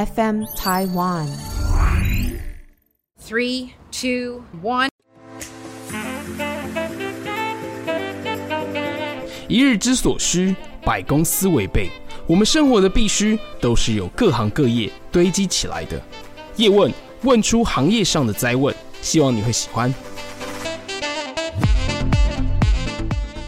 FM Taiwan。Three, two, one。一日之所需，百公司为备。我们生活的必须，都是由各行各业堆积起来的。叶问，问出行业上的灾问，希望你会喜欢。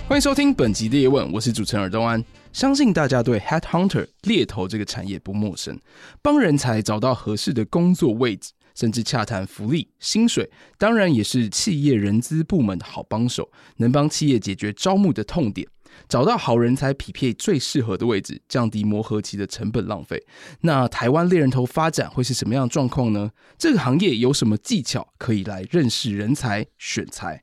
欢迎收听本集的叶问，我是主持人尔东安。相信大家对 Headhunter 猎头这个产业不陌生，帮人才找到合适的工作位置，甚至洽谈福利、薪水，当然也是企业人资部门的好帮手，能帮企业解决招募的痛点，找到好人才，匹配最适合的位置，降低磨合期的成本浪费。那台湾猎人头发展会是什么样的状况呢？这个行业有什么技巧可以来认识人才、选才？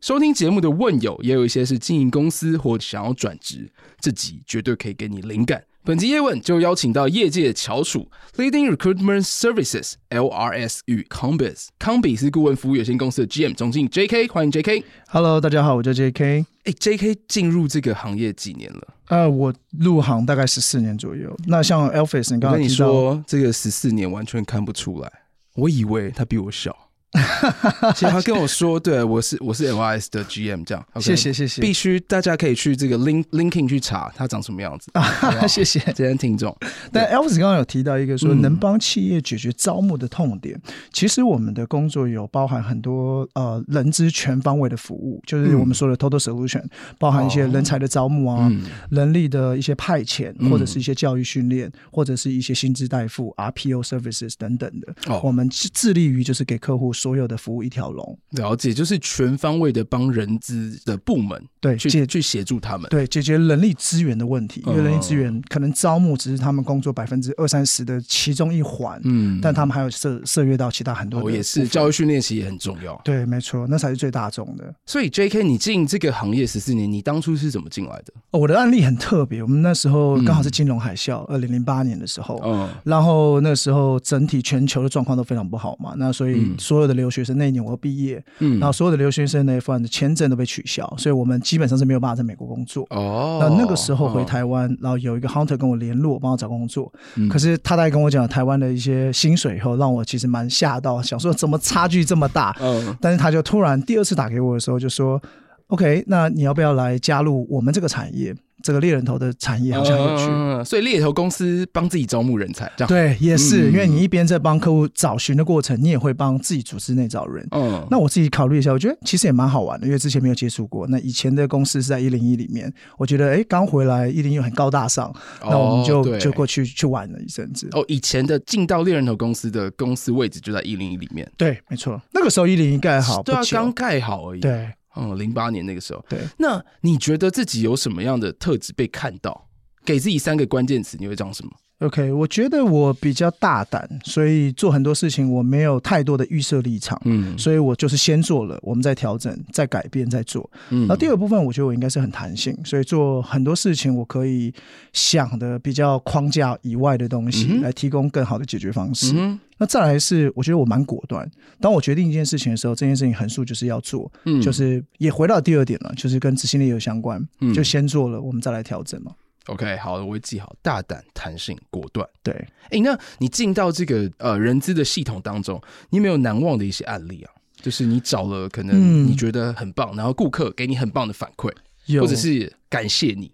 收听节目的问友也有一些是经营公司或想要转职，这集绝对可以给你灵感。本集叶问就邀请到业界的翘楚，Leading Recruitment Services LRS 与 Combis，康比斯顾问服务有限公司的 GM 总经理 JK，欢迎 JK。Hello，大家好，我叫 JK。哎，JK 进入这个行业几年了？呃，我入行大概十四年左右。那像 Alphas，你刚刚说这个十四年完全看不出来，我以为他比我小。其实他跟我说，对，我是我是 LRS 的 GM，这样。Okay, 谢谢谢谢。必须大家可以去这个 Link LinkedIn 去查他长什么样子。啊，谢谢今天听众。但 Alphas 刚刚有提到一个说能帮企业解决招募的痛点，嗯、其实我们的工作有包含很多呃人资全方位的服务，就是我们说的 Total Solution，包含一些人才的招募啊，嗯、人力的一些派遣，或者是一些教育训练，或者是一些薪资代付 RPO Services 等等的。哦，我们致力于就是给客户。所有的服务一条龙，了解，就是全方位的帮人资的部门对去解去协助他们，对解决人力资源的问题。因为人力资源可能招募只是他们工作百分之二三十的其中一环，嗯，但他们还有涉涉猎到其他很多的，也是教育训练其实也很重要。对，没错，那才是最大众的。所以，J.K. 你进这个行业十四年，你当初是怎么进来的？哦，我的案例很特别，我们那时候刚好是金融海啸，二零零八年的时候，嗯，然后那时候整体全球的状况都非常不好嘛，那所以所有的留学生那一年。我毕业，嗯，然后所有的留学生那一份的签证都被取消，所以我们基本上是没有办法在美国工作。哦，那那个时候回台湾，然后有一个 hunter 跟我联络，帮我找工作。嗯，可是他大概跟我讲台湾的一些薪水以后，让我其实蛮吓到，想说怎么差距这么大？嗯，但是他就突然第二次打给我的时候就说：“OK，那你要不要来加入我们这个产业？”这个猎人头的产业好像有趣，嗯，所以猎头公司帮自己招募人才，这样对，也是、嗯、因为你一边在帮客户找寻的过程，你也会帮自己组织内找人。嗯，那我自己考虑一下，我觉得其实也蛮好玩的，因为之前没有接触过。那以前的公司是在一零一里面，我觉得哎，刚回来一零一很高大上，那我们就、哦、就过去去玩了一阵子。哦，以前的进到猎人头公司的公司位置就在一零一里面，对，没错，那个时候一零一盖好，对啊，刚盖好而已，对。嗯，零八年那个时候，对。那你觉得自己有什么样的特质被看到？给自己三个关键词，你会讲什么？OK，我觉得我比较大胆，所以做很多事情我没有太多的预设立场，嗯，所以我就是先做了，我们再调整、再改变、再做。嗯，然后第二部分，我觉得我应该是很弹性，所以做很多事情我可以想的比较框架以外的东西，嗯、来提供更好的解决方式。嗯，那再来是，我觉得我蛮果断，当我决定一件事情的时候，这件事情横竖就是要做，嗯，就是也回到第二点了，就是跟执行力有相关，嗯，就先做了，我们再来调整嘛。OK，好的，我会记好。大胆、弹性、果断。对，哎、欸，那你进到这个呃人资的系统当中，你有没有难忘的一些案例啊？就是你找了可能你觉得很棒，嗯、然后顾客给你很棒的反馈，或者是感谢你。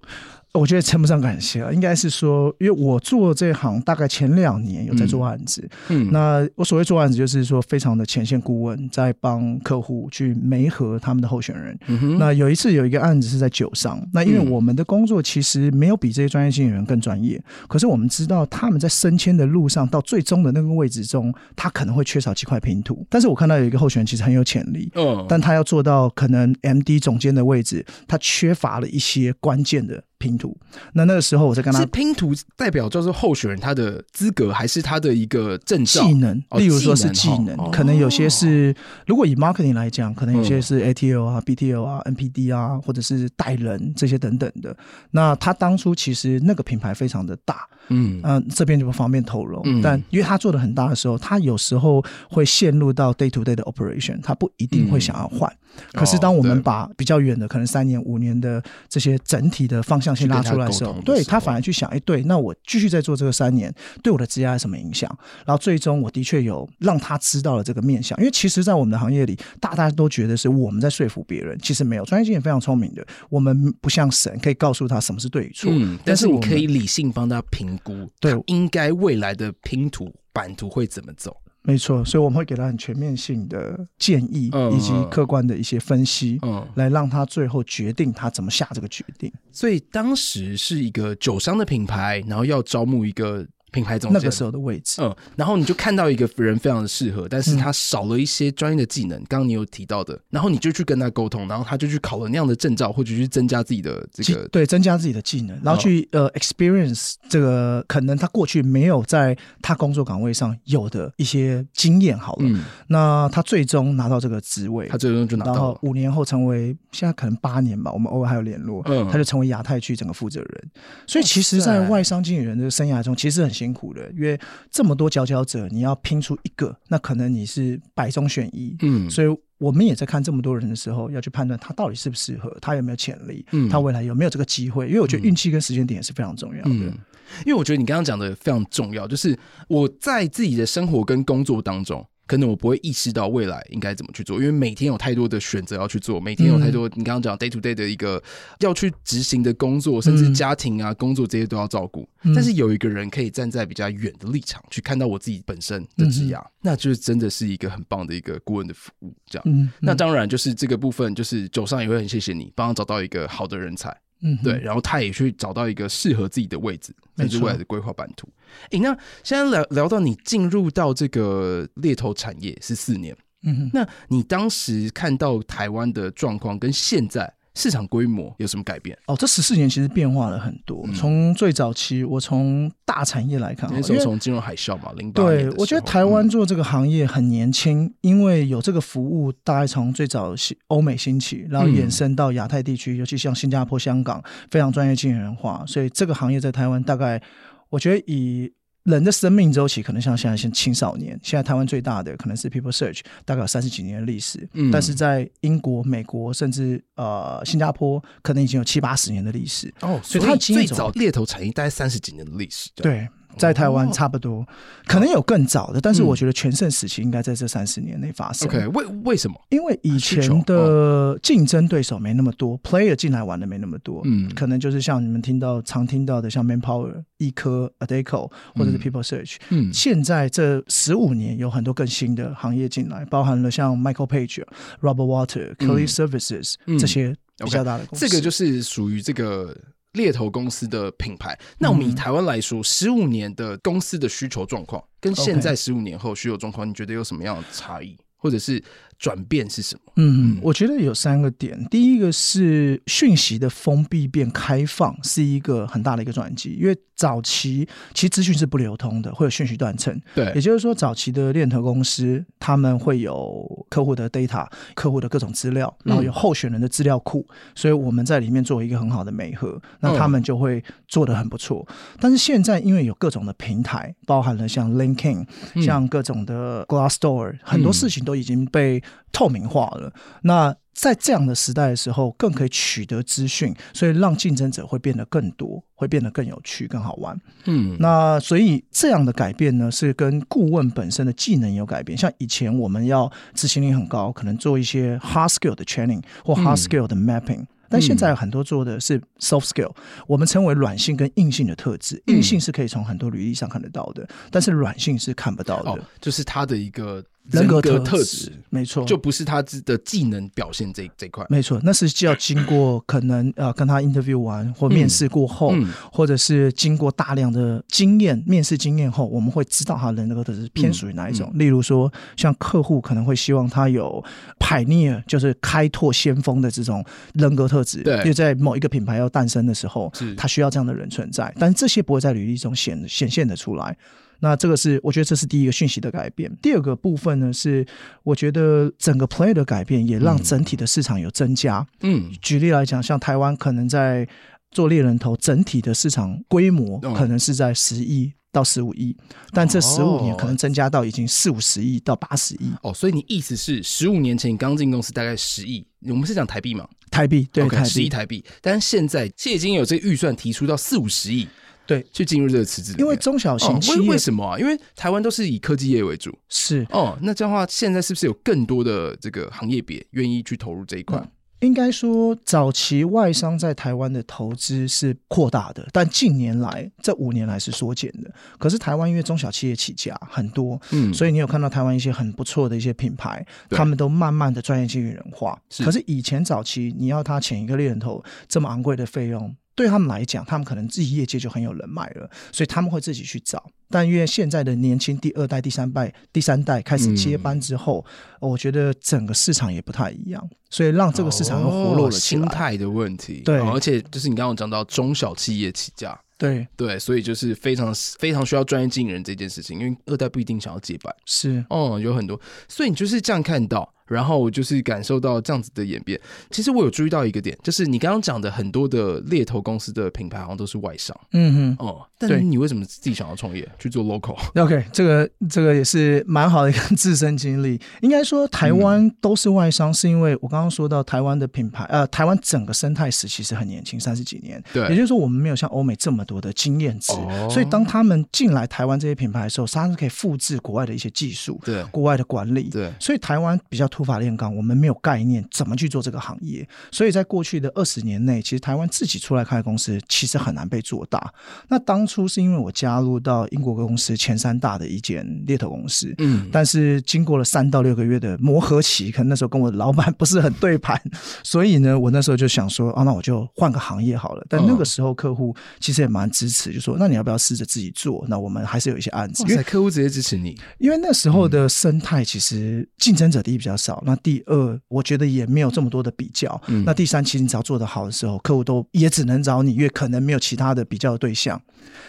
我觉得称不上感谢啊，应该是说，因为我做这行大概前两年有在做案子，嗯，那我所谓做案子就是说非常的前线顾问，在帮客户去媒合他们的候选人。那有一次有一个案子是在酒商，那因为我们的工作其实没有比这些专业经理人更专业，可是我们知道他们在升迁的路上到最终的那个位置中，他可能会缺少几块拼图。但是我看到有一个候选人其实很有潜力，嗯，但他要做到可能 MD 总监的位置，他缺乏了一些关键的。拼图，那那个时候我在跟他。是拼图代表就是候选人他的资格，还是他的一个证照技能？例如说是技能，哦、可能有些是，哦、如果以 marketing 来讲，可能有些是 ATO 啊、BTO 啊、NPD 啊，或者是带人这些等等的。那他当初其实那个品牌非常的大，嗯嗯、呃，这边就不方便透露。嗯、但因为他做的很大的时候，他有时候会陷入到 day to day 的 operation，他不一定会想要换。嗯可是，当我们把比较远的，可能三年、五年的这些整体的方向性拉出来的时候，对他反而去想，哎，对，那我继续再做这个三年，对我的职业有什么影响？然后最终，我的确有让他知道了这个面向。因为其实，在我们的行业里，大家都觉得是我们在说服别人，其实没有。专业经理非常聪明的，我们不像神，可以告诉他什么是对与错。嗯，但是我可以理性帮他评估，对，应该未来的拼图版图会怎么走。没错，所以我们会给他很全面性的建议，以及客观的一些分析，嗯，来让他最后决定他怎么下这个决定。所以当时是一个酒商的品牌，然后要招募一个。品牌总监。那个时候的位置，嗯，然后你就看到一个人非常的适合，但是他少了一些专业的技能。刚刚你有提到的，然后你就去跟他沟通，然后他就去考了那样的证照，或者去增加自己的这个对，增加自己的技能，然后去呃 experience 这个可能他过去没有在他工作岗位上有的一些经验。好了，嗯，那他最终拿到这个职位，他最终就拿到，然后五年后成为现在可能八年吧，我们偶尔还有联络，嗯，他就成为亚太区整个负责人。所以其实，在外商经理人的生涯中，其实很辛苦的，因为这么多佼佼者，你要拼出一个，那可能你是百中选一。嗯，所以我们也在看这么多人的时候，要去判断他到底适不适合，他有没有潜力，嗯，他未来有没有这个机会？因为我觉得运气跟时间点也是非常重要的。嗯，因为我觉得你刚刚讲的非常重要，就是我在自己的生活跟工作当中。可能我不会意识到未来应该怎么去做，因为每天有太多的选择要去做，每天有太多你刚刚讲 day to day 的一个要去执行的工作，甚至家庭啊、工作这些都要照顾。但是有一个人可以站在比较远的立场去看到我自己本身的职涯，那就是真的是一个很棒的一个顾问的服务。这样，那当然就是这个部分，就是酒上也会很谢谢你，帮他找到一个好的人才。嗯，对，然后他也去找到一个适合自己的位置，甚至未来的规划版图。诶，那现在聊聊到你进入到这个猎头产业是四年，嗯，那你当时看到台湾的状况跟现在？市场规模有什么改变？哦，这十四年其实变化了很多。从、嗯、最早期，我从大产业来看，那时候从金融海啸嘛，零八年。对，我觉得台湾做这个行业很年轻，嗯、因为有这个服务，大概从最早欧美兴起，然后延伸到亚太地区，嗯、尤其像新加坡、香港，非常专业、经营人化，所以这个行业在台湾大概，我觉得以。人的生命周期可能像现在像青少年，现在台湾最大的可能是 People Search，大概有三十几年的历史，嗯，但是在英国、美国甚至呃新加坡，可能已经有七八十年的历史。哦，所以它最早猎头产业大概三十几年的历史，对。在台湾差不多，可能有更早的，但是我觉得全盛时期应该在这三十年内发生。OK，为为什么？因为以前的竞争对手没那么多，player 进来玩的没那么多。嗯，可能就是像你们听到常听到的，像 Manpower、易科、Adecco 或者是 People Search。嗯，现在这十五年有很多更新的行业进来，包含了像 Michael Page、Robert Walter、Career Services 这些比较大的公司。这个就是属于这个。猎头公司的品牌，那我们以台湾来说，十五年的公司的需求状况，跟现在十五年后需求状况，你觉得有什么样的差异？或者是转变是什么？嗯，我觉得有三个点。第一个是讯息的封闭变开放，是一个很大的一个转机。因为早期其实资讯是不流通的，会有讯息断层。对，也就是说，早期的猎头公司他们会有客户的 data、客户的各种资料，然后有候选人的资料库，嗯、所以我们在里面做一个很好的媒合，那他们就会做得很不错。嗯、但是现在因为有各种的平台，包含了像 LinkedIn、嗯、像各种的 Glassdoor，很多事情都。已经被透明化了。那在这样的时代的时候，更可以取得资讯，所以让竞争者会变得更多，会变得更有趣、更好玩。嗯，那所以这样的改变呢，是跟顾问本身的技能有改变。像以前我们要执行力很高，可能做一些 hard skill 的 training 或 hard skill 的 mapping，嗯。但现在很多做的是 soft skill，我们称为软性跟硬性的特质。硬性是可以从很多履历上看得到的，但是软性是看不到的，哦，就是它的一个。人格特质没错，就不是他的技能表现这这块，没错，那是就要经过 可能呃跟他 interview 完或面试过后，嗯嗯、或者是经过大量的经验面试经验后，我们会知道他的人格特质偏属于哪一种。例如说，像客户可能会希望他有 pioneer，就是开拓先锋的这种人格特质，对，因为在某一个品牌要诞生的时候，是他需要这样的人存在，但是这些不会在履历中显显现的出来。那这个是我觉得这是第一个讯息的改变。第二个部分呢，是我觉得整个 play 的改变也让整体的市场有增加。嗯，举例来讲，像台湾可能在做猎人头整体的市场规模可能是在十亿到十五亿，但这十五年可能增加到已经四五十亿到八十亿。哦，所以你意思是十五年前你刚进公司大概十亿，我们是讲台币嘛？台币对十亿台币，但是现在现在已经有这个预算提出到四五十亿。对，去进入这个池子，因为中小型企业、哦、为为什么啊？因为台湾都是以科技业为主，是哦。那这样的话，现在是不是有更多的这个行业别愿意去投入这一块？嗯、应该说，早期外商在台湾的投资是扩大的，但近年来这五年来是缩减的。可是台湾因为中小企业起家很多，嗯，所以你有看到台湾一些很不错的一些品牌，他们都慢慢的专业经理人化。可是以前早期你要他请一个猎人头这么昂贵的费用。对他们来讲，他们可能自己业界就很有人脉了，所以他们会自己去找。但因为现在的年轻第二代、第三代、第三代开始接班之后，嗯、我觉得整个市场也不太一样，所以让这个市场又活络了起来。心态的问题，对、哦，而且就是你刚刚讲到中小企业起家，对对，所以就是非常非常需要专业经理人这件事情，因为二代不一定想要接班，是哦，有很多，所以你就是这样看到。然后我就是感受到这样子的演变。其实我有注意到一个点，就是你刚刚讲的很多的猎头公司的品牌好像都是外商。嗯哼，哦，但是你为什么自己想要创业去做 local？OK，这个这个也是蛮好的一个自身经历。应该说台湾都是外商，是因为我刚刚说到台湾的品牌，呃，台湾整个生态史其实很年轻，三十几年。对，也就是说我们没有像欧美这么多的经验值，哦、所以当他们进来台湾这些品牌的时候，他是可以复制国外的一些技术，对，国外的管理，对，所以台湾比较土法炼钢，我们。没有概念怎么去做这个行业，所以在过去的二十年内，其实台湾自己出来开公司其实很难被做大。那当初是因为我加入到英国公司前三大的一间猎头公司，嗯，但是经过了三到六个月的磨合期，可能那时候跟我的老板不是很对盘，所以呢，我那时候就想说，啊，那我就换个行业好了。但那个时候客户其实也蛮支持，就说，那你要不要试着自己做？那我们还是有一些案子，因为客户直接支持你，因为那时候的生态其实竞争者第一比较少，那第二。我觉得也没有这么多的比较。嗯、那第三，其实你只要做得好的时候，客户都也只能找你，因为可能没有其他的比较的对象。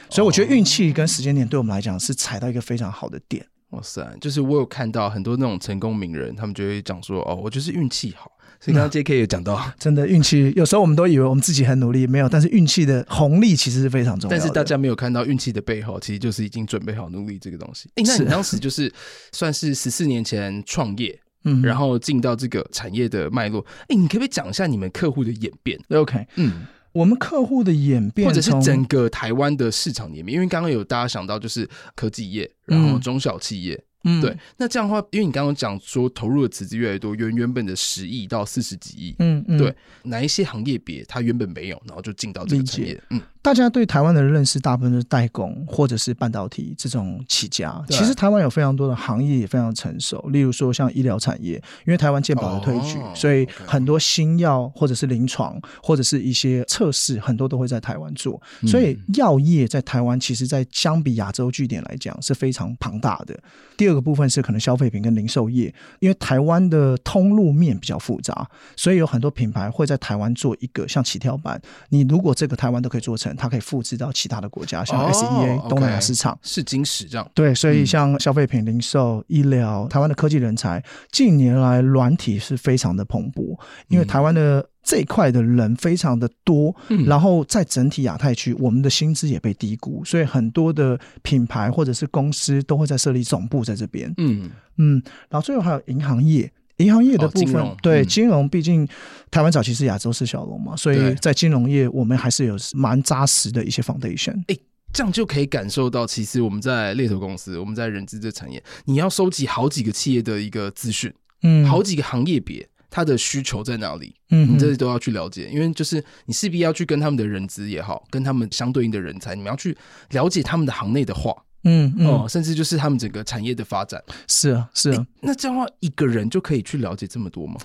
所以我觉得运气跟时间点对我们来讲是踩到一个非常好的点。哇塞！就是我有看到很多那种成功名人，他们就会讲说：“哦，我就是运气好。”所以刚刚 J.K. 也讲到，嗯、真的运气有时候我们都以为我们自己很努力，没有，但是运气的红利其实是非常重要的。但是大家没有看到运气的背后，其实就是已经准备好努力这个东西。哎、欸，那你当时就是算是十四年前创业。嗯，然后进到这个产业的脉络，哎，你可不可以讲一下你们客户的演变？OK，嗯，我们客户的演变，或者是整个台湾的市场演变，因为刚刚有大家想到就是科技业，然后中小企业。嗯。嗯，对，那这样的话，因为你刚刚讲说投入的池子越来越多，原原本的十亿到四十几亿，嗯嗯，对，哪一些行业别它原本没有，然后就进到这个产业，嗯。大家对台湾的认识，大部分是代工或者是半导体这种起家。其实台湾有非常多的行业也非常成熟，例如说像医疗产业，因为台湾健保的推举，所以很多新药或者是临床或者是一些测试，很多都会在台湾做。所以药业在台湾，其实在相比亚洲据点来讲是非常庞大的。第二个部分是可能消费品跟零售业，因为台湾的通路面比较复杂，所以有很多品牌会在台湾做一个像起跳板。你如果这个台湾都可以做成。它可以复制到其他的国家，像 SEA、哦、东南亚市场是金石这样。对，所以像消费品、零售、医疗，台湾的科技人才近年来软体是非常的蓬勃，因为台湾的这一块的人非常的多，嗯、然后在整体亚太区，我们的薪资也被低估，所以很多的品牌或者是公司都会在设立总部在这边。嗯嗯，然后最后还有银行业。银行业的部分，哦、对金融，毕竟台湾早期是亚洲四小龙嘛，所以在金融业我们还是有蛮扎实的一些 foundation。哎，这样就可以感受到，其实我们在猎头公司，我们在人资这产业，你要收集好几个企业的一个资讯，嗯，好几个行业别，它的需求在哪里，嗯，你这些都要去了解，因为就是你势必要去跟他们的人资也好，跟他们相对应的人才，你们要去了解他们的行内的话。嗯，嗯哦，甚至就是他们整个产业的发展，是啊，是啊。那这样的话，一个人就可以去了解这么多吗？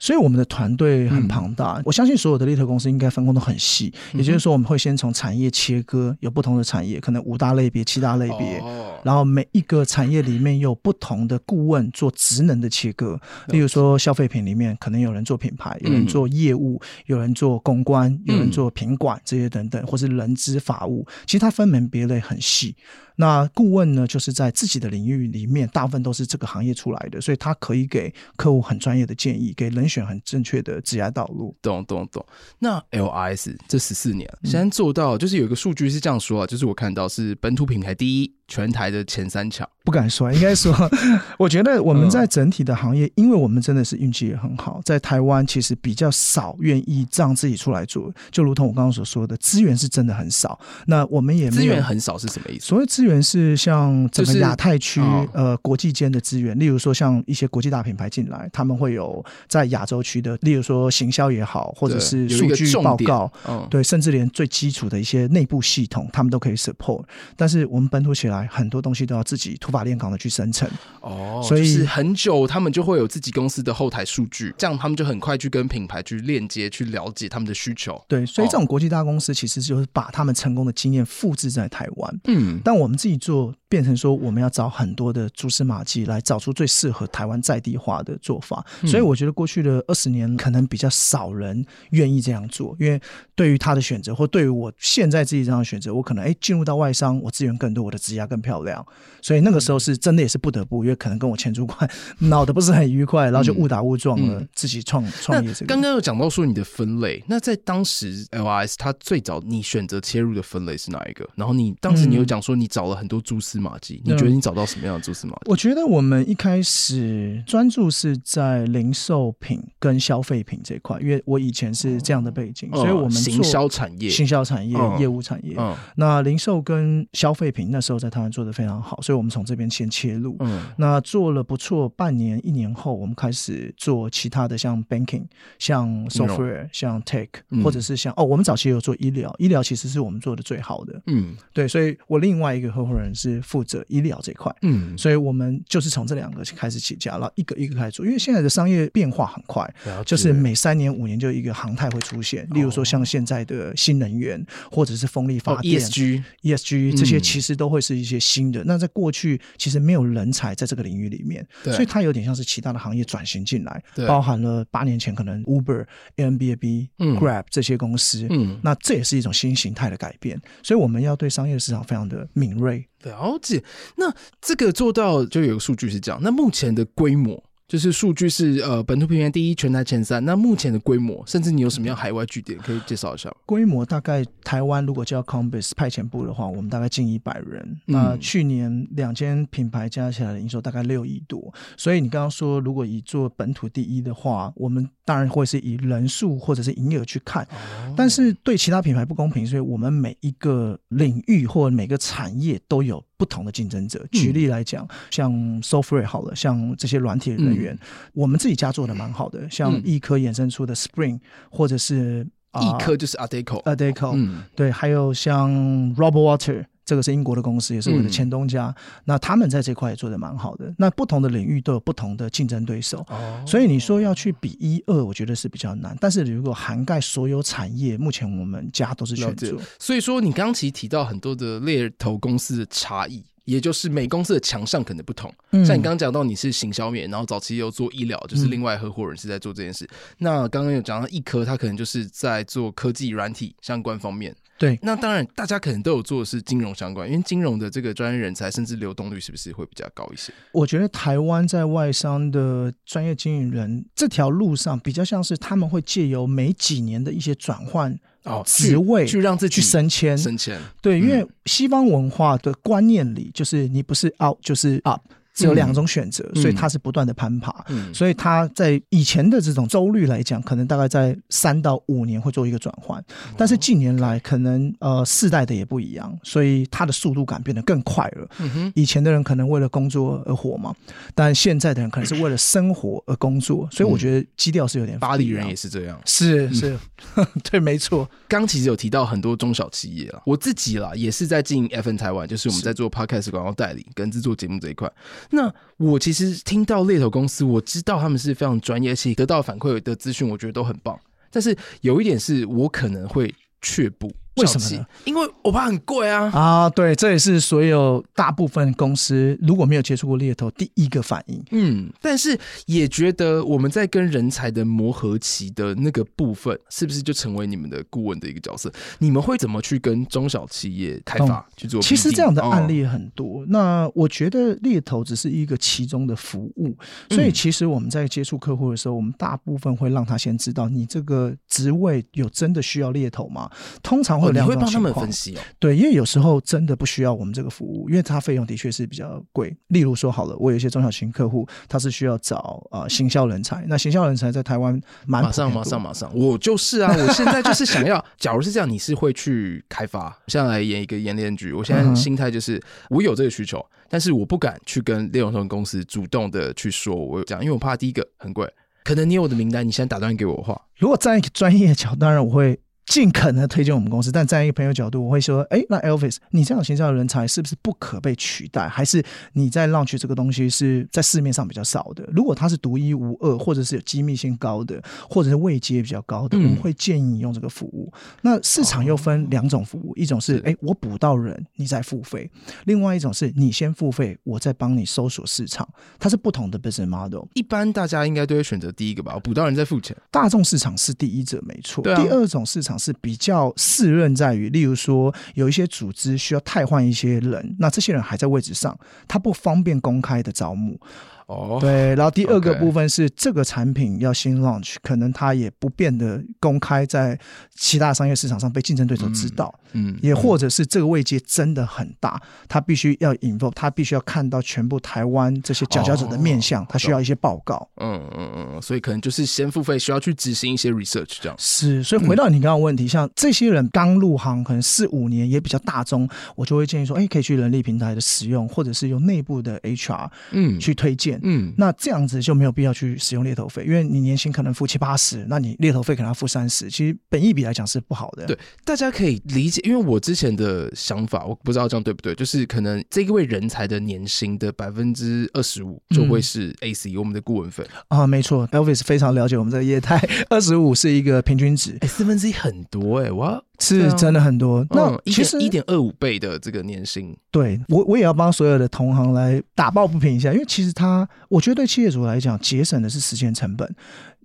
所以我们的团队很庞大，嗯、我相信所有的猎头公司应该分工都很细。嗯、也就是说，我们会先从产业切割，有不同的产业，可能五大类别、七大类别，哦、然后每一个产业里面有不同的顾问做职能的切割。例如说，消费品里面可能有人做品牌，有人做业务，有人做公关，有人做品管这些等等，或是人资法务，其实它分门别类很细。那顾问呢，就是在自己的领域里面，大部分都是这个行业出来的，所以他可以给客户很专业的建议，给人选很正确的职业道路。懂懂懂。那 LIS 这十四年，现在做到就是有一个数据是这样说啊，就是我看到是本土品牌第一。全台的前三强不敢说，应该说，我觉得我们在整体的行业，因为我们真的是运气也很好，在台湾其实比较少愿意让自己出来做，就如同我刚刚所说的，资源是真的很少。那我们也没有资源很少是什么意思？所谓资源是像整个亚太区呃国际间的资源，例如说像一些国际大品牌进来，他们会有在亚洲区的，例如说行销也好，或者是数据报告，对，甚至连最基础的一些内部系统，他们都可以 support。但是我们本土起来。很多东西都要自己土法炼钢的去生成哦，所以是很久他们就会有自己公司的后台数据，这样他们就很快去跟品牌去链接，去了解他们的需求。对，所以这种国际大公司其实就是把他们成功的经验复制在台湾。嗯，但我们自己做。变成说，我们要找很多的蛛丝马迹来找出最适合台湾在地化的做法。所以我觉得过去的二十年可能比较少人愿意这样做，因为对于他的选择，或对于我现在自己这样的选择，我可能哎进入到外商，我资源更多，我的职涯更漂亮。所以那个时候是真的也是不得不，因为可能跟我前主管 闹得不是很愉快，然后就误打误撞了自己创创业这个。刚刚有讲到说你的分类，那在当时 LIS 它最早你选择切入的分类是哪一个？然后你当时你有讲说你找了很多蛛丝。马迹，你觉得你找到什么样的蛛丝马迹？我觉得我们一开始专注是在零售品跟消费品这一块，因为我以前是这样的背景，哦、所以我们做行销产业、行销产业、业务产业。嗯、那零售跟消费品那时候在台湾做的非常好，所以我们从这边先切入。嗯，那做了不错，半年、一年后，我们开始做其他的，像 banking、像 software、嗯、像 tech，或者是像哦，我们早期有做医疗，医疗其实是我们做的最好的。嗯，对，所以我另外一个合伙人是。负责医疗这块，嗯，所以我们就是从这两个开始起家，然后一个一个开始做。因为现在的商业变化很快，就是每三年五年就一个航太会出现。例如说像现在的新能源，或者是风力发电、ESG、ESG 这些，其实都会是一些新的。那在过去其实没有人才在这个领域里面，所以它有点像是其他的行业转型进来，包含了八年前可能 Uber、Airbnb、Grab 这些公司，嗯，那这也是一种新形态的改变。所以我们要对商业市场非常的敏锐。了解，那这个做到就有个数据是这样。那目前的规模，就是数据是呃本土品牌第一，全台前三。那目前的规模，甚至你有什么样海外据点可以介绍一下？规模大概台湾如果叫 Combis 派遣部的话，我们大概近一百人。嗯、那去年两间品牌加起来的营收大概六亿多。所以你刚刚说，如果以做本土第一的话，我们当然会是以人数或者是营业额去看。哦、但是对其他品牌不公平，所以我们每一个领域或每个产业都有不同的竞争者。举例来讲，嗯、像 Software 好了，像这些软体人员，嗯、我们自己家做的蛮好的，像易科衍生出的 Spring，或者是易科就是 Adecco，Adecco，嗯，对，还有像 RoboWater。这个是英国的公司，也是我的前东家。嗯、那他们在这块也做的蛮好的。那不同的领域都有不同的竞争对手，哦、所以你说要去比一二，我觉得是比较难。但是如果涵盖所有产业，目前我们家都是全做。所以说，你刚刚其实提到很多的猎头公司的差异，也就是每公司的强项可能不同。嗯、像你刚刚讲到你是行销面，然后早期有做医疗，就是另外合伙人是在做这件事。嗯、那刚刚有讲到一科，他可能就是在做科技软体相关方面。对，那当然，大家可能都有做的是金融相关，因为金融的这个专业人才，甚至流动率是不是会比较高一些？我觉得台湾在外商的专业经理人这条路上，比较像是他们会借由每几年的一些转换哦职位去让自己去升迁升迁。对，因为西方文化的观念里，就是你不是 out 就是 up。只有两种选择，嗯、所以它是不断的攀爬。嗯、所以它在以前的这种周率来讲，可能大概在三到五年会做一个转换。嗯、但是近年来，可能呃世代的也不一样，所以它的速度感变得更快了。嗯、以前的人可能为了工作而活嘛，但现在的人可能是为了生活而工作。所以我觉得基调是有点。巴黎人也是这样。是是，嗯、对，没错。刚其实有提到很多中小企业了，我自己啦也是在经营 FN 台湾，就是我们在做 Podcast 广告代理跟制作节目这一块。那我其实听到猎头公司，我知道他们是非常专业，而且得到反馈的资讯，我觉得都很棒。但是有一点是我可能会却步，为什么呢？因为我怕很贵啊！啊，对，这也是所有大部分公司如果没有接触过猎头第一个反应。嗯，但是也觉得我们在跟人才的磨合期的那个部分，是不是就成为你们的顾问的一个角色？你们会怎么去跟中小企业开发、嗯、去做？其实这样的案例很多。哦、那我觉得猎头只是一个其中的服务，所以其实我们在接触客户的时候，我们大部分会让他先知道你这个职位有真的需要猎头吗？通常会有两种情况。哦、你会帮他们分析哦。对，因为有时候真的不需要我们这个服务，因为它费用的确是比较贵。例如说，好了，我有一些中小型客户，他是需要找呃行销人才。那行销人才在台湾蛮马上马上马上，我就是啊，我现在就是想要。假如是这样，你是会去开发？现在来演一个演练剧，我现在心态就是我有这个需求，但是我不敢去跟猎头公司主动的去说我有这样，因为我怕第一个很贵。可能你有我的名单，你先打断给我的话，如果站一个专业角，当然我会。尽可能推荐我们公司，但站在一个朋友角度，我会说：哎，那 Elvis，你这样形象的人才是不是不可被取代？还是你在 launch 这个东西是在市面上比较少的？如果它是独一无二，或者是有机密性高的，或者是位阶比较高的，我们会建议你用这个服务。嗯、那市场又分两种服务，一种是哎，我补到人，你再付费；另外一种是你先付费，我再帮你搜索市场。它是不同的 business model。一般大家应该都会选择第一个吧？我补到人再付钱。大众市场是第一者，没错。第二种市场。是比较适任在于，例如说有一些组织需要汰换一些人，那这些人还在位置上，他不方便公开的招募。哦，oh, 对，然后第二个部分是这个产品要新 launch，可能它也不变得公开在其他商业市场上被竞争对手知道，嗯，嗯也或者是这个位阶真的很大，他必须要 involve，他必须要看到全部台湾这些佼佼者的面相，他、oh, 需要一些报告，嗯嗯嗯，所以可能就是先付费，需要去执行一些 research 这样。是，所以回到你刚刚问题，嗯、像这些人刚入行，可能四五年也比较大众，我就会建议说，哎，可以去人力平台的使用，或者是用内部的 HR 嗯去推荐。嗯，那这样子就没有必要去使用猎头费，因为你年薪可能付七八十，那你猎头费可能要付三十，其实本意比来讲是不好的。对，大家可以理解，因为我之前的想法，我不知道这样对不对，就是可能这一位人才的年薪的百分之二十五就会是 AC、嗯、我们的顾问费啊，没错，Elvis 非常了解我们这个业态，二十五是一个平均值，哎，四分之一很多哎、欸，哇。是真的很多，嗯、那其实一点二五倍的这个年薪，对我我也要帮所有的同行来打抱不平一下，因为其实他，我觉得对企业主来讲，节省的是时间成本。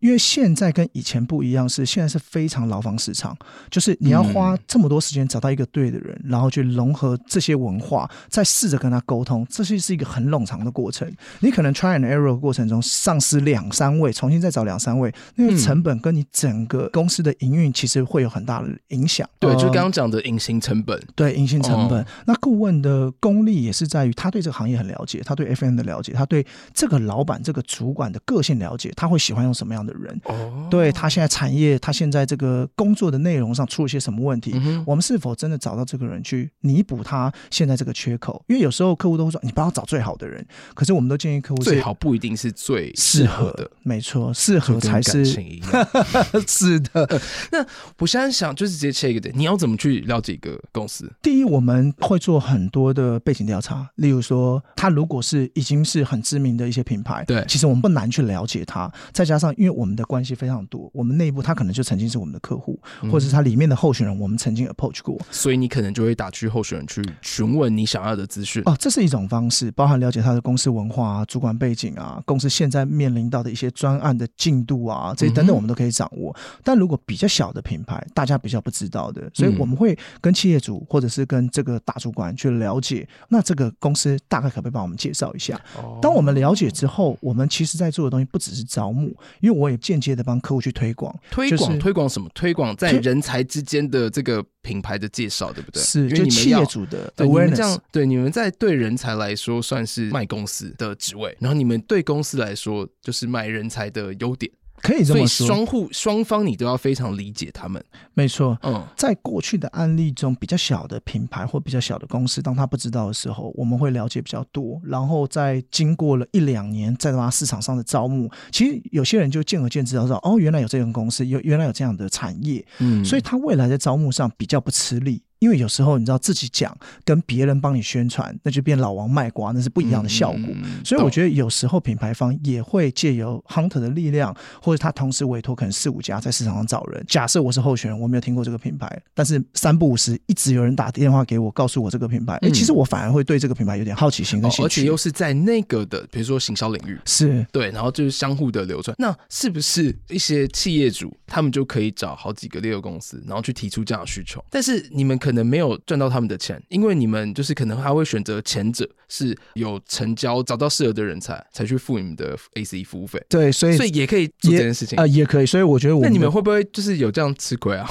因为现在跟以前不一样，是现在是非常牢房市场，就是你要花这么多时间找到一个对的人，嗯、然后去融合这些文化，再试着跟他沟通，这是是一个很冗长的过程。你可能 try and error 过程中丧失两三位，重新再找两三位，那个成本跟你整个公司的营运其实会有很大的影响。对，就刚刚讲的隐形成本。对，隐形成本。哦、那顾问的功力也是在于他对这个行业很了解，他对 FM 的了解，他对这个老板、这个主管的个性了解，他会喜欢用什么样的人？哦，对，他现在产业，他现在这个工作的内容上出了些什么问题？嗯、我们是否真的找到这个人去弥补他现在这个缺口？因为有时候客户都会说，你不要找最好的人，可是我们都建议客户最好不一定是最适合的，没错，适合才是。是的，呃、那我现在想就是直接切一个点，你要怎么去了解一个公司？第一，我们会做很多的背景调查，例如说，他如果是已经是很知名的一些品牌，对，其实我们不难去了解他，再加上因为我们的关系非常多，我们内部他可能就曾经是我们的客户，嗯、或者是他里面的候选人，我们曾经 approach 过，所以你可能就会打去候选人去询问你想要的资讯。哦，这是一种方式，包含了解他的公司文化啊、主管背景啊、公司现在面临到的一些专案的进度啊，这些等等，我们都可以掌握。嗯、但如果比较小的品牌，大家比较不知道的，所以我们会跟企业主或者是跟这个大主管去了解，那这个公司大概可不可以帮我们介绍一下？哦、当我们了解之后，我们其实在做的东西不只是招募，因为我也间接的帮客户去推广，推广推广什么？推广在人才之间的这个品牌的介绍，对不对？是，就企业主的。对，你们这样，对你们在对人才来说算是卖公司的职位，然后你们对公司来说就是卖人才的优点。可以这么说，双户双方你都要非常理解他们。没错，嗯，在过去的案例中，比较小的品牌或比较小的公司，当他不知道的时候，我们会了解比较多。然后在经过了一两年，在他市场上的招募，其实有些人就见而见之，知道哦，原来有这种公司，有原来有这样的产业，嗯，所以他未来在招募上比较不吃力。因为有时候你知道自己讲跟别人帮你宣传，那就变老王卖瓜，那是不一样的效果。嗯、所以我觉得有时候品牌方也会借由 hunter 的力量，或者他同时委托可能四五家在市场上找人。假设我是候选人，我没有听过这个品牌，但是三不五时一直有人打电话给我，告诉我这个品牌，哎、嗯，其实我反而会对这个品牌有点好奇心跟兴趣、哦，而且又是在那个的，比如说行销领域，是对，然后就是相互的流传。那是不是一些企业主他们就可以找好几个猎头公司，然后去提出这样的需求？但是你们可能没有赚到他们的钱，因为你们就是可能还会选择前者，是有成交找到适合的人才才去付你们的 ACE 服务费。对，所以所以也可以做这件事情啊、呃，也可以。所以我觉得我，那你们会不会就是有这样吃亏啊？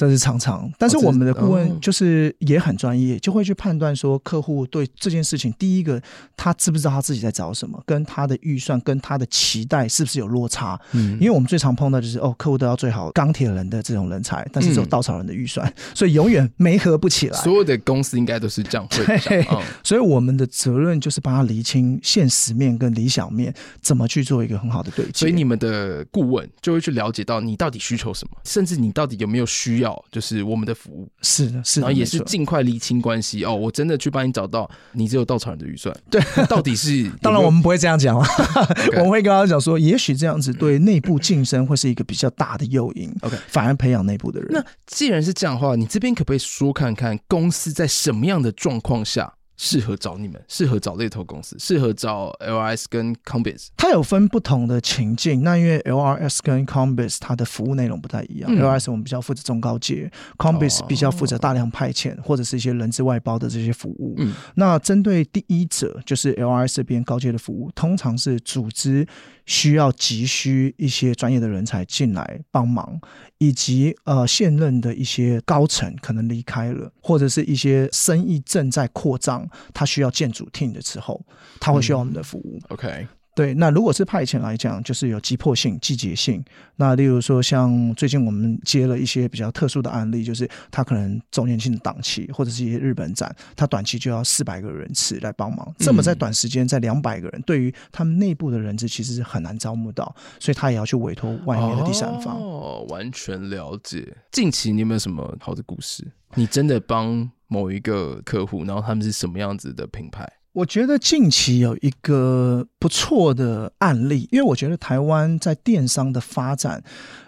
这是常常，但是我们的顾问就是也很专业，就会去判断说客户对这件事情，第一个他知不知道他自己在找什么，跟他的预算跟他的期待是不是有落差？嗯，因为我们最常碰到就是哦，客户都要最好钢铁人的这种人才，但是只有稻草人的预算，所以永远没合不起来。所有的公司应该都是这样会这样，所以我们的责任就是帮他厘清现实面跟理想面，怎么去做一个很好的对接。所以你们的顾问就会去了解到你到底需求什么，甚至你到底有没有需要。就是我们的服务，是的，是的，然后也是尽快厘清关系哦。我真的去帮你找到，你只有稻草人的预算，对，到底是 有有？当然我们不会这样讲，Okay. 我们会跟他讲说，也许这样子对内部晋升会是一个比较大的诱因。OK，反而培养内部的人。那既然是这样的话，你这边可不可以说看看公司在什么样的状况下？适合找你们，适合找猎头公司，适合找 LRS 跟 Combis。它有分不同的情境，那因为 LRS 跟 Combis 它的服务内容不太一样。嗯、LRS 我们比较负责中高阶，Combis 比较负责大量派遣、哦、或者是一些人资外包的这些服务。嗯，那针对第一者，就是 LRS 这边高阶的服务，通常是组织。需要急需一些专业的人才进来帮忙，以及呃现任的一些高层可能离开了，或者是一些生意正在扩张，他需要建筑 team 的时候，他会需要我们的服务。OK。对，那如果是派遣来讲，就是有急迫性、季节性。那例如说，像最近我们接了一些比较特殊的案例，就是他可能周年庆的档期，或者是一些日本展，他短期就要四百个人次来帮忙。这么在短时间，在两百个人，对于他们内部的人资其实是很难招募到，所以他也要去委托外面的第三方。哦，完全了解。近期你有没有什么好的故事？你真的帮某一个客户，然后他们是什么样子的品牌？我觉得近期有一个不错的案例，因为我觉得台湾在电商的发展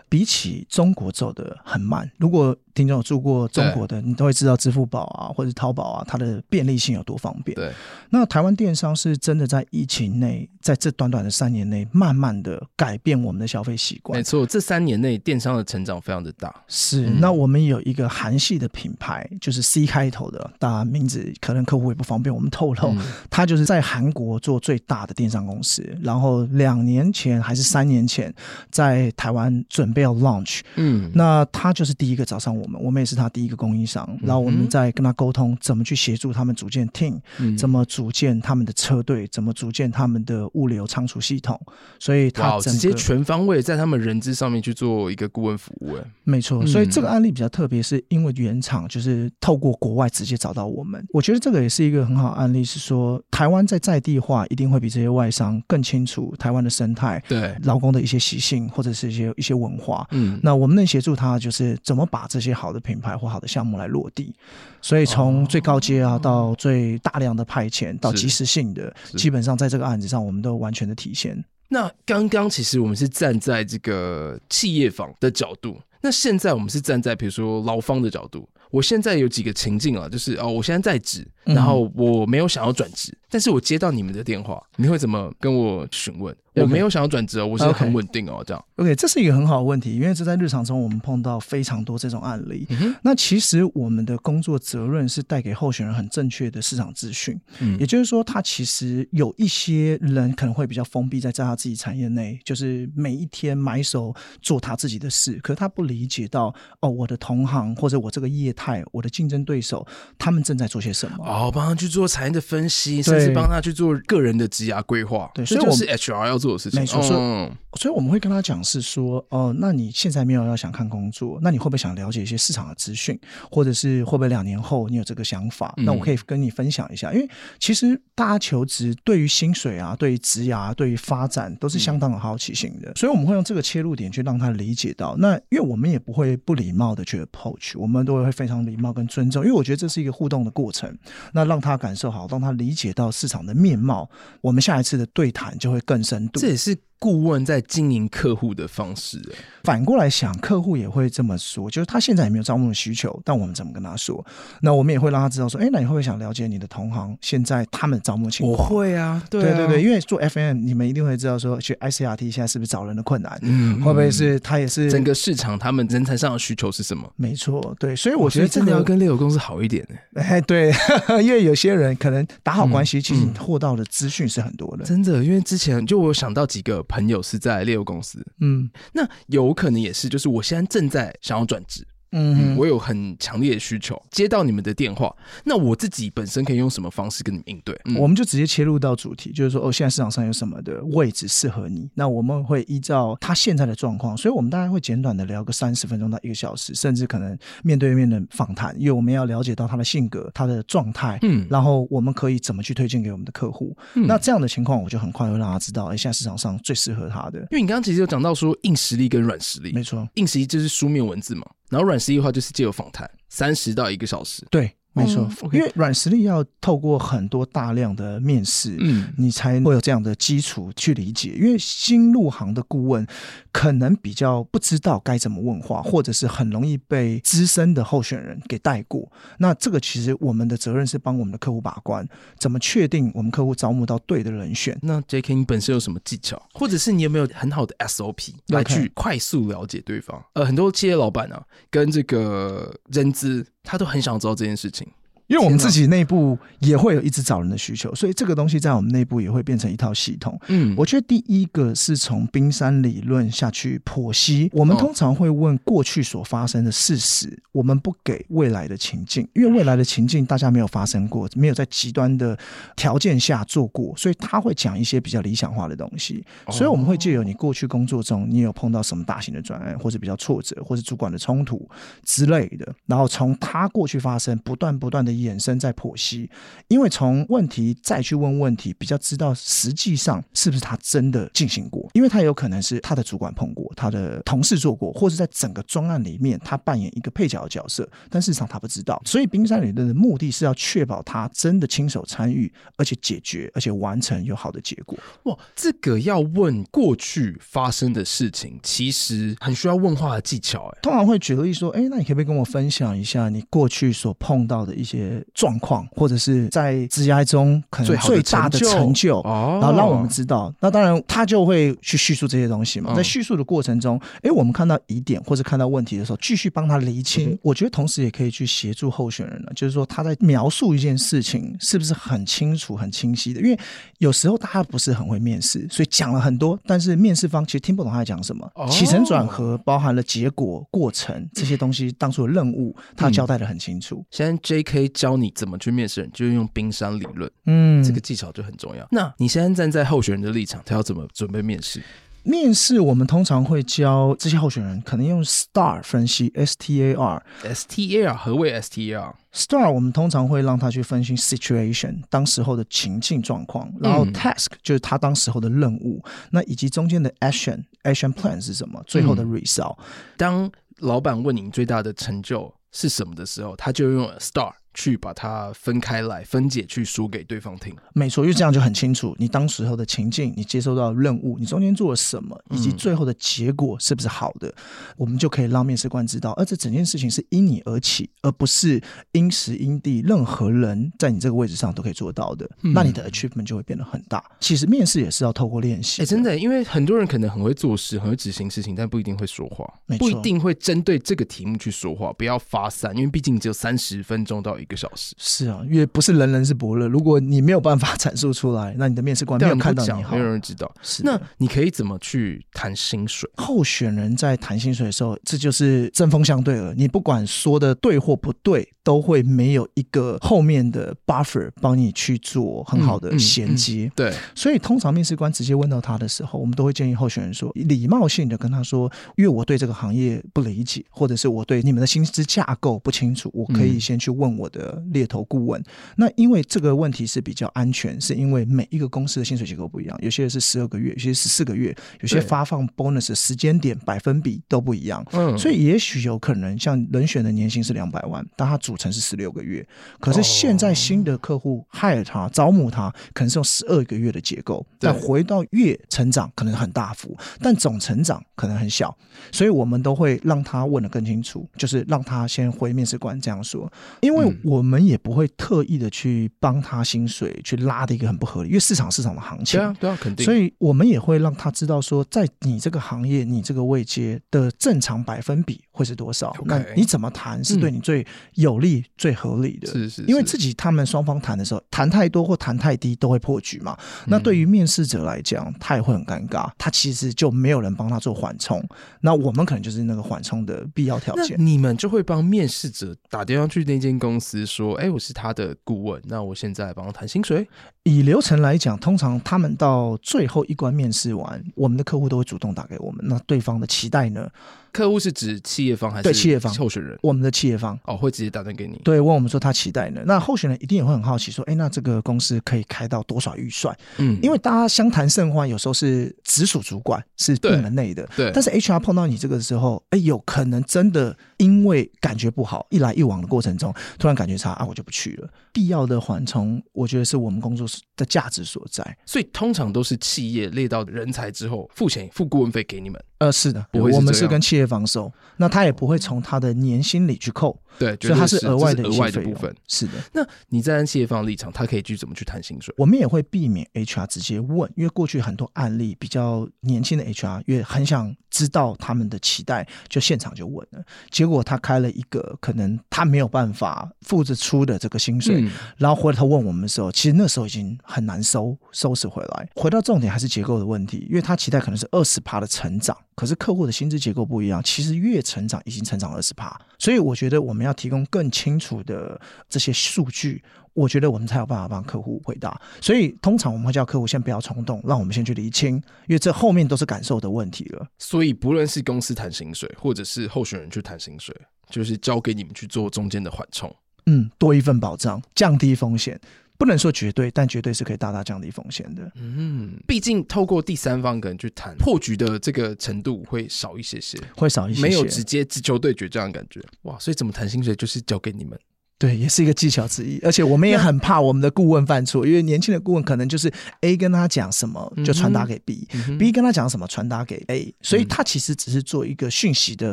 比起中国走得很慢。如果听众有住过中国的，你都会知道支付宝啊，或者淘宝啊，它的便利性有多方便。对，那台湾电商是真的在疫情内，在这短短的三年内，慢慢的改变我们的消费习惯。没错，这三年内电商的成长非常的大。是，嗯、那我们有一个韩系的品牌，就是 C 开头的，大家名字可能客户也不方便我们透露。嗯、它就是在韩国做最大的电商公司，然后两年前还是三年前，在台湾准备要 launch。嗯，那他就是第一个找上我。我们我们也是他第一个供应商，然后我们在跟他沟通怎么去协助他们组建 team，、嗯、怎么组建他们的车队，怎么组建他们的物流仓储系统，所以他直接全方位在他们人资上面去做一个顾问服务。哎，没错，所以这个案例比较特别，是因为原厂就是透过国外直接找到我们。我觉得这个也是一个很好的案例，是说台湾在在地化一定会比这些外商更清楚台湾的生态，对劳工的一些习性或者是一些一些文化。嗯，那我们能协助他，就是怎么把这些。好的品牌或好的项目来落地，所以从最高阶啊到最大量的派遣到及时性的，基本上在这个案子上，我们都完全的体现。那刚刚其实我们是站在这个企业方的角度，那现在我们是站在比如说劳方的角度。我现在有几个情境啊，就是哦，我现在在职，然后我没有想要转职，嗯、但是我接到你们的电话，你会怎么跟我询问？我没有想要转职哦，我是很稳定哦，这样。OK，这是一个很好的问题，因为这在日常中我们碰到非常多这种案例。嗯、那其实我们的工作责任是带给候选人很正确的市场资讯。嗯，也就是说，他其实有一些人可能会比较封闭在在他自己产业内，就是每一天埋手做他自己的事，可是他不理解到哦，我的同行或者我这个业态，我的竞争对手他们正在做些什么。哦，帮他去做产业的分析，甚至帮他去做个人的职涯规划。对，所以我是 HR 要。做的事情，没错，所以、嗯、所以我们会跟他讲是说，哦、呃，那你现在没有要想看工作，那你会不会想了解一些市场的资讯，或者是会不会两年后你有这个想法？那我可以跟你分享一下，嗯、因为其实大家求职对于薪水啊，对于职涯，对于发展都是相当有好奇心的，嗯、所以我们会用这个切入点去让他理解到，那因为我们也不会不礼貌的去 approach，我们都会非常常礼貌跟尊重，因为我觉得这是一个互动的过程。那让他感受好，让他理解到市场的面貌，我们下一次的对谈就会更深这也是。顾问在经营客户的方式，反过来想，客户也会这么说，就是他现在也没有招募的需求，但我们怎么跟他说？那我们也会让他知道说，哎，那你会不会想了解你的同行现在他们招募情况？我会啊，对啊对对对，因为做 FM，你们一定会知道说，去 ICRT 现在是不是找人的困难？嗯，会不会是他也是整个市场他们人才上的需求是什么？没错，对，所以我觉得真的要跟猎头公司好一点呢。哎，对，因为有些人可能打好关系，嗯、其实获到的资讯是很多的。真的，因为之前就我有想到几个朋友是在猎物公司，嗯，那有可能也是，就是我现在正在想要转职。嗯，我有很强烈的需求，接到你们的电话，那我自己本身可以用什么方式跟你们应对？嗯、我们就直接切入到主题，就是说，哦，现在市场上有什么的位置适合你？那我们会依照他现在的状况，所以我们大概会简短的聊个三十分钟到一个小时，甚至可能面对面的访谈，因为我们要了解到他的性格、他的状态，嗯，然后我们可以怎么去推荐给我们的客户？嗯、那这样的情况，我就很快会让他知道，哎，现在市场上最适合他的。因为你刚刚其实有讲到说硬实力跟软实力，没错，硬实力就是书面文字嘛。然后软实力的话，就是借由访谈，三十到一个小时。对。没错，因为软实力要透过很多大量的面试，嗯，你才会有这样的基础去理解。因为新入行的顾问可能比较不知道该怎么问话，或者是很容易被资深的候选人给带过。那这个其实我们的责任是帮我们的客户把关，怎么确定我们客户招募到对的人选？那 J.K. 你本身有什么技巧，或者是你有没有很好的 SOP 来去快速了解对方.呃，很多企业老板啊，跟这个人资。他都很想知道这件事情。因为我们自己内部也会有一直找人的需求，所以这个东西在我们内部也会变成一套系统。嗯，我觉得第一个是从冰山理论下去剖析。我们通常会问过去所发生的事实，我们不给未来的情境，因为未来的情境大家没有发生过，没有在极端的条件下做过，所以他会讲一些比较理想化的东西。所以我们会借由你过去工作中，你有碰到什么大型的专案，或者比较挫折，或者主管的冲突之类的，然后从他过去发生，不断不断的。衍生在剖析，因为从问题再去问问题，比较知道实际上是不是他真的进行过，因为他有可能是他的主管碰过，他的同事做过，或是在整个专案里面他扮演一个配角的角色，但事实上他不知道。所以冰山理论的目的是要确保他真的亲手参与，而且解决，而且完成有好的结果。哇，这个要问过去发生的事情，其实很需要问话的技巧。哎，通常会举个例说，哎，那你可不可以跟我分享一下你过去所碰到的一些？状况，或者是在职涯中可能最大的成就，然后让我们知道。那当然，他就会去叙述这些东西嘛。在叙述的过程中，哎，我们看到疑点或者看到问题的时候，继续帮他厘清。我觉得同时也可以去协助候选人了，就是说他在描述一件事情是不是很清楚、很清晰的。因为有时候大家不是很会面试，所以讲了很多，但是面试方其实听不懂他在讲什么。起承转合包含了结果、过程这些东西，当初的任务他交代的很清楚。现在 J.K. 教你怎么去面试人，就是用冰山理论，嗯，这个技巧就很重要。那你现在站在候选人的立场，他要怎么准备面试？面试我们通常会教这些候选人，可能用 STAR 分析，S T A R，S T A R 何谓 S T A R？STAR 我们通常会让他去分析 situation 当时候的情境状况，然后 task 就是他当时候的任务，嗯、那以及中间的 action action plan 是什么？最后的 result。嗯、当老板问你最大的成就是什么的时候，他就用 STAR。去把它分开来分解，去说给对方听。没错，因为这样就很清楚，你当时候的情境，你接收到任务，你中间做了什么，以及最后的结果是不是好的，嗯、我们就可以让面试官知道。而这整件事情是因你而起，而不是因时因地，任何人在你这个位置上都可以做到的。嗯、那你的 achievement 就会变得很大。其实面试也是要透过练习。哎，真的，因为很多人可能很会做事，很会执行事情，但不一定会说话，不一定会针对这个题目去说话。不要发散，因为毕竟只有三十分钟到一个小时。是啊，因为不是人人是伯乐。如果你没有办法阐述出来，那你的面试官没有看到你好，没有人知道。是，那你可以怎么去谈薪水？候选人在谈薪水的时候，这就是针锋相对了。你不管说的对或不对，都会没有一个后面的 buffer 帮你去做很好的衔接。嗯嗯嗯、对，所以通常面试官直接问到他的时候，我们都会建议候选人说，礼貌性的跟他说，因为我对这个行业不理解，或者是我对你们的薪资架构不清楚，我可以先去问我的猎头顾问。那因为这个问题是比较安全，是因为每一个公司的薪水结构不一样，有些是十二个月，有些十四个月，有些发放 bonus 的时间点百分比都不一样。嗯，所以也许有可能像人选的年薪是两百万，但它组成是十六个月。可是现在新的客户 hire 他招募他，可能是用十二个月的结构，但回到月成长可能很大幅，但总成长可能很小。所以我们都会让他问的更清楚，就是让他先回面试官这样说，因为我们也不会特意的去帮他薪水去拉的一个很不合理，因为市场市场的行情，对啊，对啊，肯定。所以我们也会让他知道说，在你这个行业，你这个位阶的正常百分比会是多少那你怎么谈是对你最有利、嗯、最合理的？是，是是，因为自己他们双方谈的时候，谈太多或谈太低都会破局嘛。那对于面试者来讲，他也会很尴尬，他其实就没有人帮他做缓冲。那我们可能就是那个缓冲的必要条件。你们就会帮面试者打电话去那间公司说：“哎，我是他的顾问，那我现在帮他谈薪水。”以流程来讲，通常他们到最后一关面试完，我们的客户都会主动打给我们。那对方的期待呢？客户是指企业方还是对企业方候选人？我们的企业方哦，会直接打电给你。对，问我们说他期待呢？那候选人一定也会很好奇，说：“哎，那这个公司可以开到多少预算？”嗯，因为大家相谈甚欢，有时候是直属主管是部门内的，对。但是 HR 碰到你这个时候，哎，有可能真的因为感觉不好，一来一往的过程中，突然感觉差啊，我就不去了。必要的缓冲，我觉得是我们工作的价值所在。所以通常都是企业列到人才之后，付钱付顾问费给你们。呃，是的，我们是跟企业防收，那他也不会从他的年薪里去扣，对，所以他是额外的额外的部分。是的，那你在企业方的立场，他可以去怎么去谈薪水？我们也会避免 HR 直接问，因为过去很多案例比较年轻的 HR 也很想知道他们的期待，就现场就问了，结果他开了一个可能他没有办法付得出的这个薪水，嗯、然后回头问我们的时候，其实那时候已经很难收收拾回来。回到重点还是结构的问题，因为他期待可能是二十趴的成长。可是客户的薪资结构不一样，其实越成长已经成长二十趴，所以我觉得我们要提供更清楚的这些数据，我觉得我们才有办法帮客户回答。所以通常我们会叫客户先不要冲动，让我们先去厘清，因为这后面都是感受的问题了。所以不论是公司谈薪水，或者是候选人去谈薪水，就是交给你们去做中间的缓冲，嗯，多一份保障，降低风险。不能说绝对，但绝对是可以大大降低风险的。嗯，毕竟透过第三方可能去谈破局的这个程度会少一些些，会少一些些，没有直接直球对决这样的感觉。哇，所以怎么谈薪水就是交给你们。对，也是一个技巧之一，而且我们也很怕我们的顾问犯错，因为年轻的顾问可能就是 A 跟他讲什么就传达给 B，B、嗯、跟他讲什么传达给 A，所以他其实只是做一个讯息的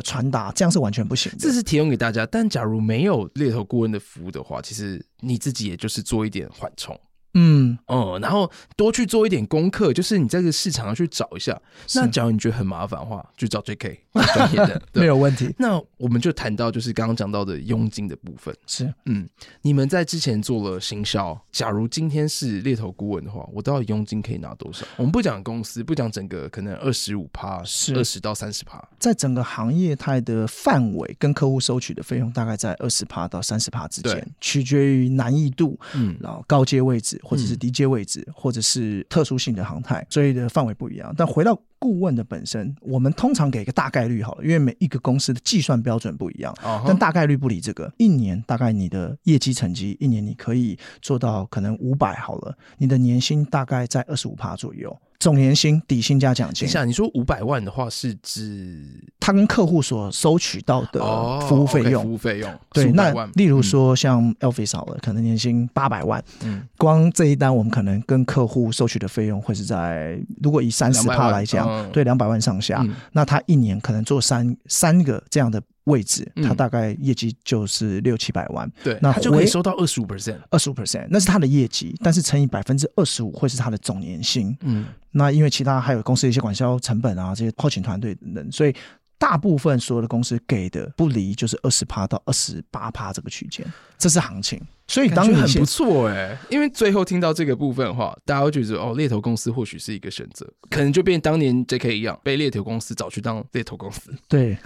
传达，这样是完全不行的。这是提供给大家，但假如没有猎头顾问的服务的话，其实你自己也就是做一点缓冲。嗯哦、嗯，然后多去做一点功课，就是你在这个市场上去找一下。那假如你觉得很麻烦的话，就找 JK 专业的，没有问题。那我们就谈到就是刚刚讲到的佣金的部分。是，嗯，你们在之前做了行销，假如今天是猎头顾问的话，我到底佣金可以拿多少？我们不讲公司，不讲整个，可能二十五趴，是二十到三十趴，在整个行业态的范围跟客户收取的费用大概在二十趴到三十趴之间，取决于难易度，嗯，然后高阶位置。或者是 DJ 位置，或者是特殊性的航态，所以的范围不一样。但回到顾问的本身，我们通常给一个大概率好了，因为每一个公司的计算标准不一样。但大概率不理这个，一年大概你的业绩成绩，一年你可以做到可能五百好了，你的年薪大概在二十五趴左右。总年薪、底薪加奖金。等一下，你说五百万的话，是指他跟客户所收取到的服务费用？哦 okay, 服务费用。对，那例如说像 Elvis 好了，可能年薪八百万，嗯，光这一单我们可能跟客户收取的费用会是在，如果以三十趴来讲，嗯、对，两百万上下。嗯、那他一年可能做三三个这样的。位置，他大概业绩就是六七百万，对，那他就可以收到二十五 percent，二十五 percent，那是他的业绩，但是乘以百分之二十五会是他的总年薪，嗯，那因为其他还有公司的一些管销成本啊，这些后勤团队等等，所以大部分所有的公司给的不离就是二十趴到二十八趴这个区间，这是行情。所以当然很不错哎、欸，因为最后听到这个部分的话，大家会觉得哦，猎头公司或许是一个选择，可能就变当年 JK 一样，被猎头公司找去当猎头公司。对，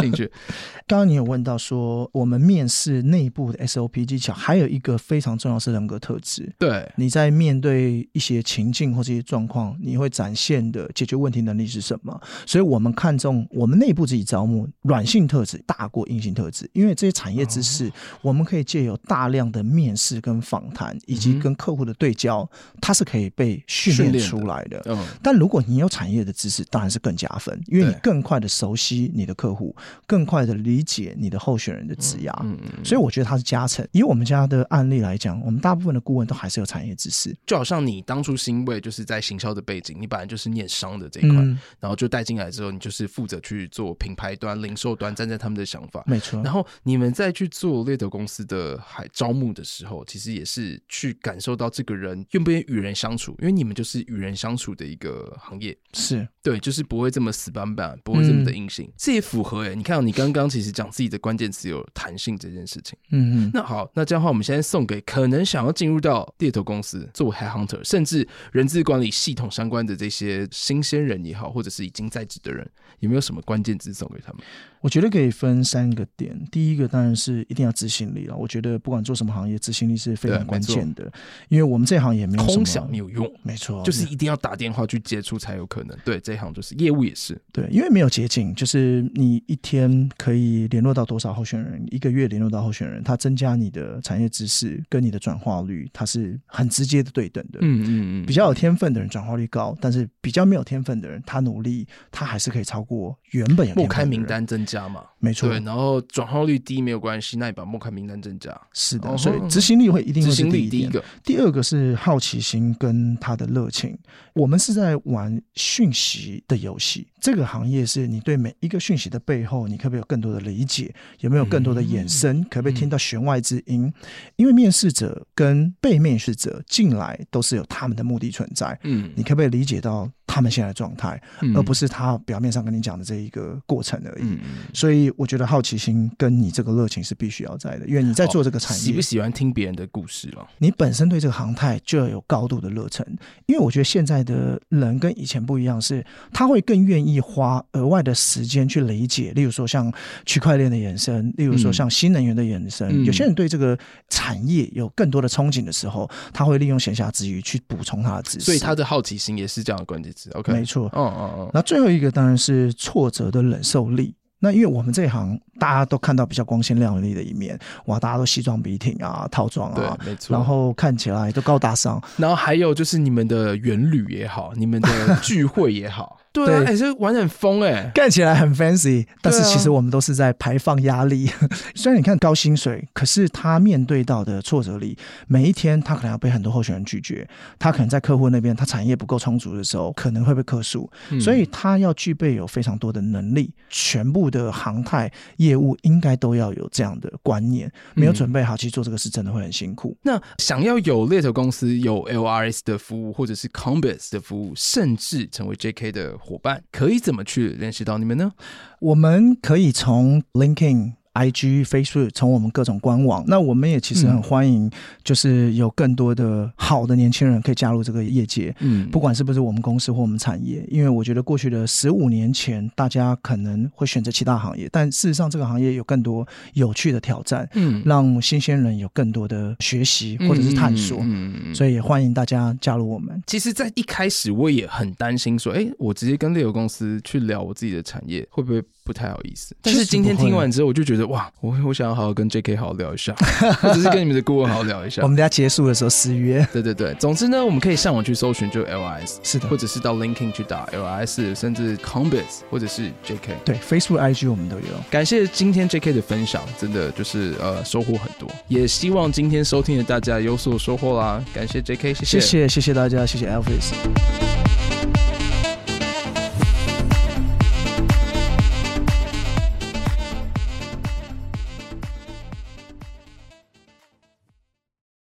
进去。刚刚你有问到说，我们面试内部的 SOP 技巧，还有一个非常重要是人格特质。对，你在面对一些情境或这些状况，你会展现的解决问题能力是什么？所以我们看重我们内部自己招募软性特质大过硬性特质，因为这些产业知识，哦、我们可以借由大量的面试跟访谈，以及跟客户的对焦，它是可以被训练出来的。的嗯、但如果你有产业的知识，当然是更加分，因为你更快的熟悉你的客户，更快的理解你的候选人的职涯。嗯嗯嗯、所以我觉得它是加成。以我们家的案例来讲，我们大部分的顾问都还是有产业知识。就好像你当初是因为就是在行销的背景，你本来就是念商的这一块，嗯、然后就带进来之后，你就是负责去做品牌端、零售端，站在他们的想法。没错。然后你们再去做猎头公司的海招募的时候，其实也是去感受到这个人愿不愿意与人相处，因为你们就是与人相处的一个行业。是对，就是不会这么死板板，不会这么的硬性。嗯、这也符合哎、欸，你看你刚刚其实讲自己的关键词有弹性这件事情。嗯嗯。那好，那这样的话，我们现在送给可能想要进入到猎头公司做 headhunter，甚至人资管理系统相关的这些新鲜人也好，或者是已经在职的人，有没有什么关键字送给他们？我觉得可以分三个点。第一个当然是一定要执行力了。我觉得不管做什么行业，执行力是非常关键的。因为我们这行也没有空想没有用，没错，就是一定要打电话去接触才有可能。对，这一行就是业务也是。对，因为没有捷径，就是你一天可以联络到多少候选人，一个月联络到候选人，它增加你的产业知识跟你的转化率，它是很直接的对等的。嗯嗯嗯。比较有天分的人转化率高，但是比较没有天分的人，他努力他还是可以超过原本有。莫开名单增加。嘛，没错。对，然后转化率低没有关系，那你把莫开名单增加。是的，所以执行力会一定会是第一，第一个。第二个是好奇心跟他的热情。我们是在玩讯息的游戏，这个行业是你对每一个讯息的背后，你可不可以有更多的理解？有没有更多的衍生？嗯、可不可以听到弦外之音？嗯、因为面试者跟被面试者进来都是有他们的目的存在。嗯，你可不可以理解到？他们现在的状态，而不是他表面上跟你讲的这一个过程而已。嗯、所以我觉得好奇心跟你这个热情是必须要在的，因为你在做这个产业，喜不喜欢听别人的故事了？你本身对这个行态就要有高度的热忱，因为我觉得现在的人跟以前不一样，是他会更愿意花额外的时间去理解，例如说像区块链的延伸，例如说像新能源的延伸。嗯、有些人对这个产业有更多的憧憬的时候，他会利用闲暇之余去补充他的知识，所以他的好奇心也是这样的关键没错。嗯嗯嗯。那最后一个当然是挫折的忍受力。那因为我们这一行大家都看到比较光鲜亮丽的一面，哇，大家都西装笔挺啊，套装啊，对，没错。然后看起来都高大上。然后还有就是你们的远旅也好，你们的聚会也好。对，哎、欸，这玩得很疯哎，干起来很 fancy，但是其实我们都是在排放压力。啊、虽然你看高薪水，可是他面对到的挫折里，每一天他可能要被很多候选人拒绝，他可能在客户那边，他产业不够充足的时候，可能会被客诉，嗯、所以他要具备有非常多的能力，全部的航太业务应该都要有这样的观念，没有准备好，其实做这个事真的会很辛苦。那想要有猎头公司有 LRS 的服务，或者是 Combis 的服务，甚至成为 JK 的。伙伴可以怎么去联系到你们呢？我们可以从 LinkedIn。IG、Facebook，从我们各种官网，那我们也其实很欢迎，就是有更多的好的年轻人可以加入这个业界。嗯，不管是不是我们公司或我们产业，因为我觉得过去的十五年前，大家可能会选择其他行业，但事实上这个行业有更多有趣的挑战，嗯，让新鲜人有更多的学习或者是探索。嗯嗯，所以也欢迎大家加入我们。其实，在一开始我也很担心说，哎，我直接跟猎游公司去聊我自己的产业，会不会不太好意思？但是今天听完之后，我就觉得。哇，我我想要好好跟 JK 好好聊一下，或者是跟你们的顾问好好聊一下。我们等下结束的时候私约。对对对，总之呢，我们可以上网去搜寻，就 LIS，是的，或者是到 LinkedIn 去打 LIS，甚至 Combis，或者是 JK。对，Facebook、IG 我们都有。感谢今天 JK 的分享，真的就是呃收获很多，也希望今天收听的大家有所收获啦。感谢 JK，谢谢，谢谢谢谢大家，谢谢 Elvis。